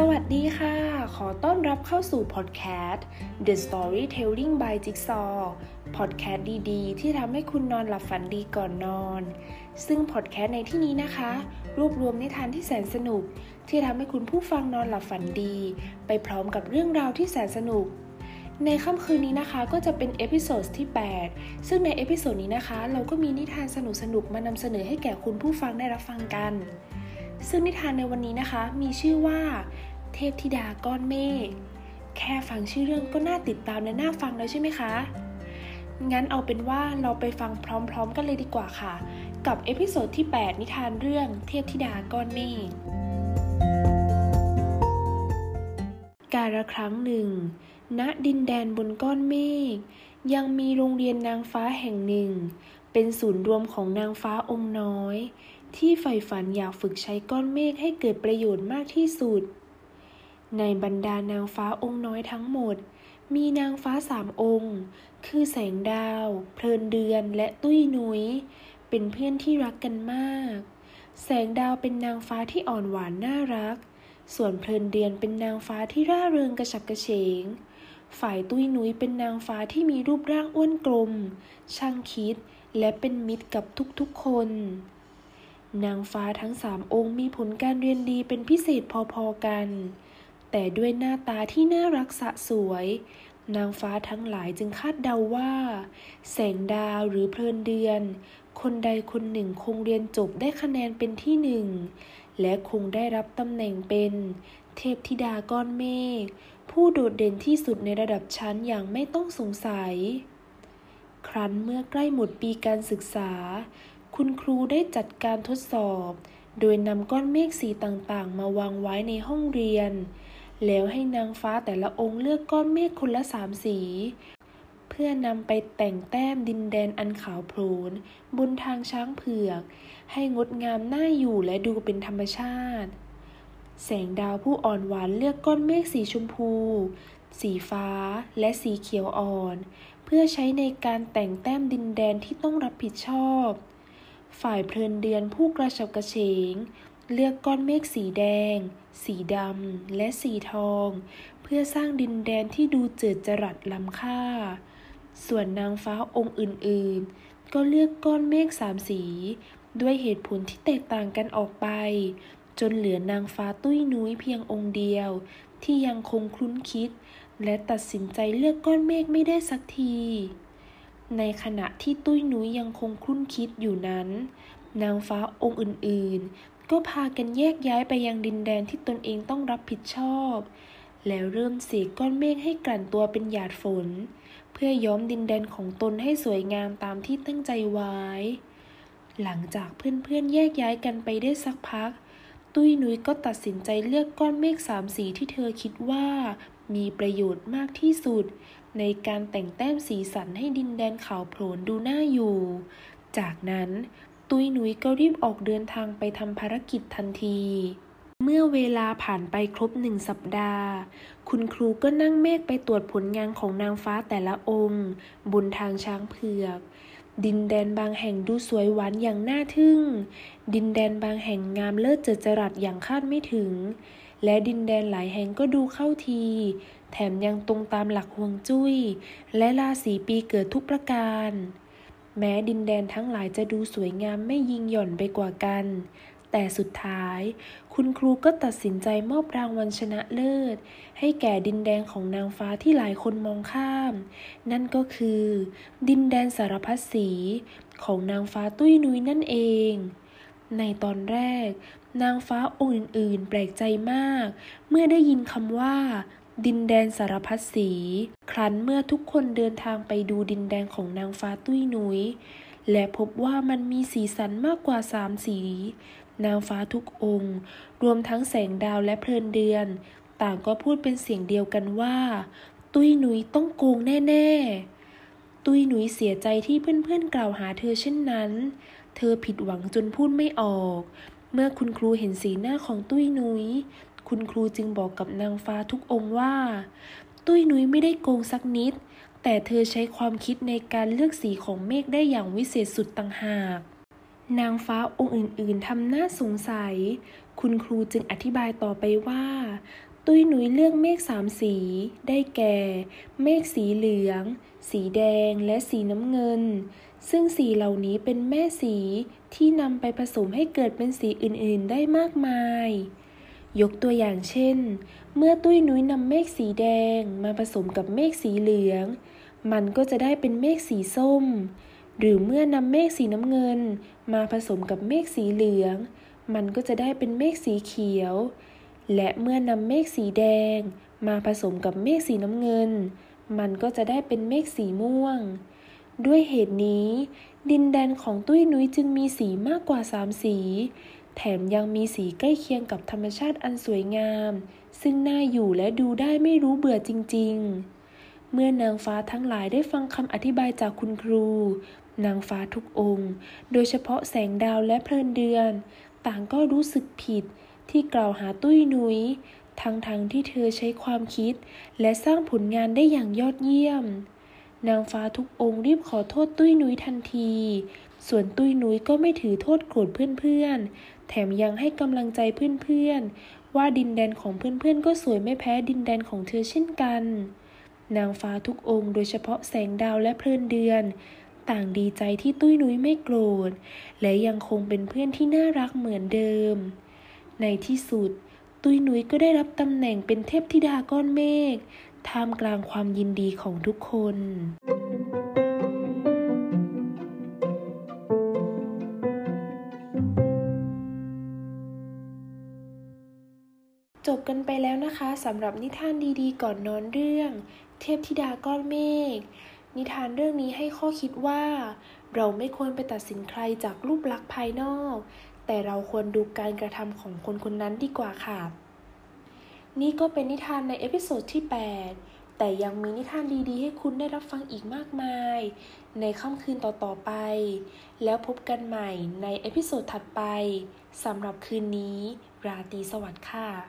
สวัสดีค่ะ ขอต้อนรับเข้าสู่พอดแคสต์ The Storytelling by Jigsaw พอดแคสต์ดีๆ ที่ทำให้คุณนอนหลับฝันดีก่อนนอน ซึ่งพอดแคสต์ในที่นี้นะคะ รวบรวมนิทานที่แสนสนุก ที่ทำให้คุณผู้ฟังนอนหลับฝันดี ไปพร้อมกับเรื่องราวที่แสนสนุก ในค่ำคืนนี้นะคะก็จะเป็น episode ที่ 8 ซึ่งใน episode นี้นะคะ เราก็มีนิทานสนุกๆมานำเสนอให้แก่คุณผู้ฟังได้รับฟังกัน ซึ่งนิทานในวันนี้นะคะ มีชื่อว่า เทพธิดาก้อนเมฆแค่ฟังชื่อเรื่องก็น่าติดตามและน่าฟังแล้วใช่ไหมคะ งั้นเอาเป็นว่าเราไปฟังพร้อมๆ กันเลยดีกว่าค่ะ กับ episode ที่ 8 นิทานเรื่องเทพธิดาก้อนเมฆกาลครั้งหนึ่ง ณดินแดนบนก้อนเมฆยังมีโรงเรียนนางฟ้าแห่งหนึ่ง เป็นศูนย์รวมของนางฟ้าองค์น้อย ที่ใฝ่ฝันอยากฝึกใช้ก้อนเมฆให้เกิดประโยชน์มากที่สุด ในบรรดานางฟ้าองค์น้อยทั้งหมด มีนางฟ้าสามองค์ คือแสงดาว เพลินเดือนและตุ้ยนุย้ย เป็นเพื่อนที่รักกันมาก แสงดาวเป็นนางฟ้าที่อ่อนหวานน่ารัก ส่วนเพลินเดือนเป็นนางฟ้าที่ร่าเริงกระฉับกระเฉง ฝ่ายตุ้ยนุ้ยเป็นนางฟ้าที่มีรูปร่างอ้วนกลม ช่างคิด และเป็นมิตรกับทุกๆคน นางฟ้าทั้งสามองค์มีผลการเรียนดีเป็นพิเศษพอๆกัน แต่ด้วยหน้าตาที่น่ารักสะสวย นางฟ้าทั้งหลายจึงคาดเดาว่า แสงดาวหรือเพลินเดือน คนใดคนหนึ่งคงเรียนจบได้คะแนนเป็นที่หนึ่ง และคงได้รับตำแหน่งเป็น เทพธิดาก้อนเมฆผู้โดดเด่นที่สุดในระดับชั้นอย่างไม่ต้องสงสัย ครั้นเมื่อใกล้หมดปีการศึกษา คุณครูได้จัดการทดสอบ โดยนำก้อนเมฆสีต่างๆ มาวางไว้ในห้องเรียน แล้วให้นางฟ้าแต่ละองค์เลือกก้อนเมฆคนละสามสี เพื่อนำไปแต่งแต้มดินแดนอันขาวโพลนบนทางช้างเผือก ให้งดงามน่าอยู่และดูเป็นธรรมชาติ แสงดาวผู้อ่อนหวานเลือกก้อนเมฆสีชมพู สีฟ้าและสีเขียวอ่อน เพื่อใช้ในการแต่งแต้มดินแดนที่ต้องรับผิดชอบ ฝ่ายเพลินเดือนผู้กระฉับกระเฉง เลือกก้อนเมฆสีแดง สีดำ และสีทอง เพื่อสร้างดินแดนที่ดูเจิดจรัสล้ำค่า ส่วนนางฟ้าองค์อื่นๆ ก็เลือกก้อนเมฆสามสี ด้วยเหตุผลที่แตกต่างกันออกไป จนเหลือนางฟ้าตุ้ยนุ้ยเพียงองค์เดียว ที่ยังคงคลุ้นคิด และตัดสินใจเลือกก้อนเมฆไม่ได้สักที ในขณะที่ตุ้ยนุ้ยยังคงคลุ้นคิดอยู่นั้น นางฟ้าองค์อื่นๆ ก็พากันแยกย้ายไปยังดินแดนที่ตนเองต้องรับผิดชอบ แล้วเริ่มเสกก้อนเมฆให้กลั่นตัวเป็นหยาดฝน เพื่อย้อมดินแดนของตนให้สวยงามตามที่ตั้งใจไว้ หลังจากเพื่อนๆแยกย้ายกันไปได้สักพัก ตุ้ยนุ้ยก็ตัดสินใจเลือกก้อนเมฆสามสีที่เธอคิดว่ามีประโยชน์มากที่สุด ในการแต่งแต้มสีสันให้ดินแดนขาวโพลนดูน่าอยู่ จากนั้นตุ้ยนุ้ยก็รีบออกเดินทางไปทำภารกิจทันที เมื่อเวลาผ่านไปครบหนึ่งสัปดาห์ คุณครูก็นั่งเมฆไปตรวจผลงานของนางฟ้าแต่ละองค์ บนทางช้างเผือก ดินแดนบางแห่งดูสวยหวานอย่างน่าทึ่ง ดินแดนบางแห่งงามเลิศเจิดจรัสอย่างคาดไม่ถึง และดินแดนหลายแห่งก็ดูเข้าที แถมยังตรงตามหลักห่วงจุ้ย และราศีปีเกิดทุกประการ แม้ดินแดนทั้งหลายจะดูสวยงามไม่ยิงหย่อนไปกว่ากัน แต่สุดท้าย คุณครูก็ตัดสินใจมอบรางวัลชนะเลิศ ให้แก่ดินแดนของนางฟ้าที่หลายคนมองข้าม นั่นก็คือ ดินแดนสารพัดสีของนางฟ้าตุ้ยนุ้ยนั่นเองในตอนแรก นางฟ้าองค์อื่นๆ แปลกใจมาก เมื่อได้ยินคำว่า ดินแดนสารพัดสี ครั้นเมื่อทุกคนเดินทางไปดูดินแดนของนางฟ้าตุ้ยนุ้ย และพบว่ามันมีสีสันมากกว่าสามสี นางฟ้าทุกองค์ รวมทั้งแสงดาวและเพลินเดือน ต่างก็พูดเป็นเสียงเดียวกันว่า ตุ้ยนุ้ยต้องโกงแน่ ๆ ตุ้ยนุ้ยเสียใจที่เพื่อนๆกล่าวหาเธอเช่นนั้น เธอผิดหวังจนพูดไม่ออก เมื่อคุณครูเห็นสีหน้าของตุ้ยนุ้ย คุณครูจึงบอกกับนางฟ้าทุกองค์ว่า ตุ้ยนุ้ยไม่ได้โกงสักนิด แต่เธอใช้ความคิดในการเลือกสีของเมฆได้อย่างวิเศษสุดต่างหาก นางฟ้าองค์อื่น ๆทำหน้าสงสัย คุณครูจึงอธิบายต่อไปว่า ตุ้ยหนุยเลือกเมฆสามสี ได้แก่ เมฆสีเหลือง สีแดงและสีน้ำเงิน ซึ่งสีเหล่านี้เป็นแม่สีที่นำไปผสมให้เกิดเป็นสีอื่น ๆ ได้มากมาย ยกตัวอย่างเช่น เมื่อตุ้ยนุ้ยนำเมฆสีแดงมาผสมกับเมฆสีเหลือง มันก็จะได้เป็นเมฆสีส้ม หรือเมื่อนำเมฆสีน้ำเงิน มาผสมกับเมฆสีเหลือง มันก็จะได้เป็นเมฆสีเขียว และเมื่อนำเมฆสีแดง มาผสมกับเมฆสีน้ำเงิน มันก็จะได้เป็นเมฆสีม่วง ด้วยเหตุนี้ ดินแดนของตุ้ยนุ้ยจึงมีสีมากกว่าสามสี แถมยังมีสีใกล้เคียงกับธรรมชาติอันสวยงาม ซึ่งน่าอยู่และดูได้ไม่รู้เบื่อจริง ๆ เมื่อนางฟ้าทั้งหลายได้ฟังคำอธิบายจากคุณครู นางฟ้าทุกองค์ โดยเฉพาะแสงดาวและเพลินเดือน ต่างก็รู้สึกผิดที่กล่าวหาตุ้ยนุย้ยทั้งๆทที่เธอใช้ความคิด และสร้างผลงานได้อย่างยอดเยี่ยม นางฟ้าทุกองค์รีบขอโทษตุ้ยนุ้ยทันที ส่วนตุ้ยนุ้ยก็ไม่ถือโทษโกรธเพื่อนๆ แถมยังให้กำลังใจเพื่อนๆ ว่าดินแดนของเพื่อนๆ ก็สวยไม่แพ้ดินแดนของเธอเช่นกัน นางฟ้าทุกองค์โดยเฉพาะแสงดาวและเพลินเดือน ต่างดีใจที่ตุ้ยนุ้ยไม่โกรธ และยังคงเป็นเพื่อนที่น่ารักเหมือนเดิม ในที่สุด ตุ้ยนุ้ยก็ได้รับตำแหน่งเป็นเทพธิดาก้อนเมฆ ท่ามกลางความยินดีของทุกคนจบกันไปแล้วนะคะสำหรับนิทานดีๆ ก่อนนอนเรื่อง เทพธิดาก้อนเมฆนิทานเรื่องนี้ให้ข้อคิดว่า เราไม่ควรไปตัดสินใครจากรูปลักษณ์ภายนอก แต่เราควรดูการกระทำของคนคนนั้นดีกว่าค่ะ นี่ก็เป็นนิทานใน episode ที่ 8 แต่ยังมีนิทานดีๆ ให้คุณได้รับฟังอีกมากมาย ในค่ำคืนต่อ ๆ ไป แล้วพบกันใหม่ใน episode ถัดไปสำหรับคืนนี้ ราตรีสวัสดิ์ค่ะ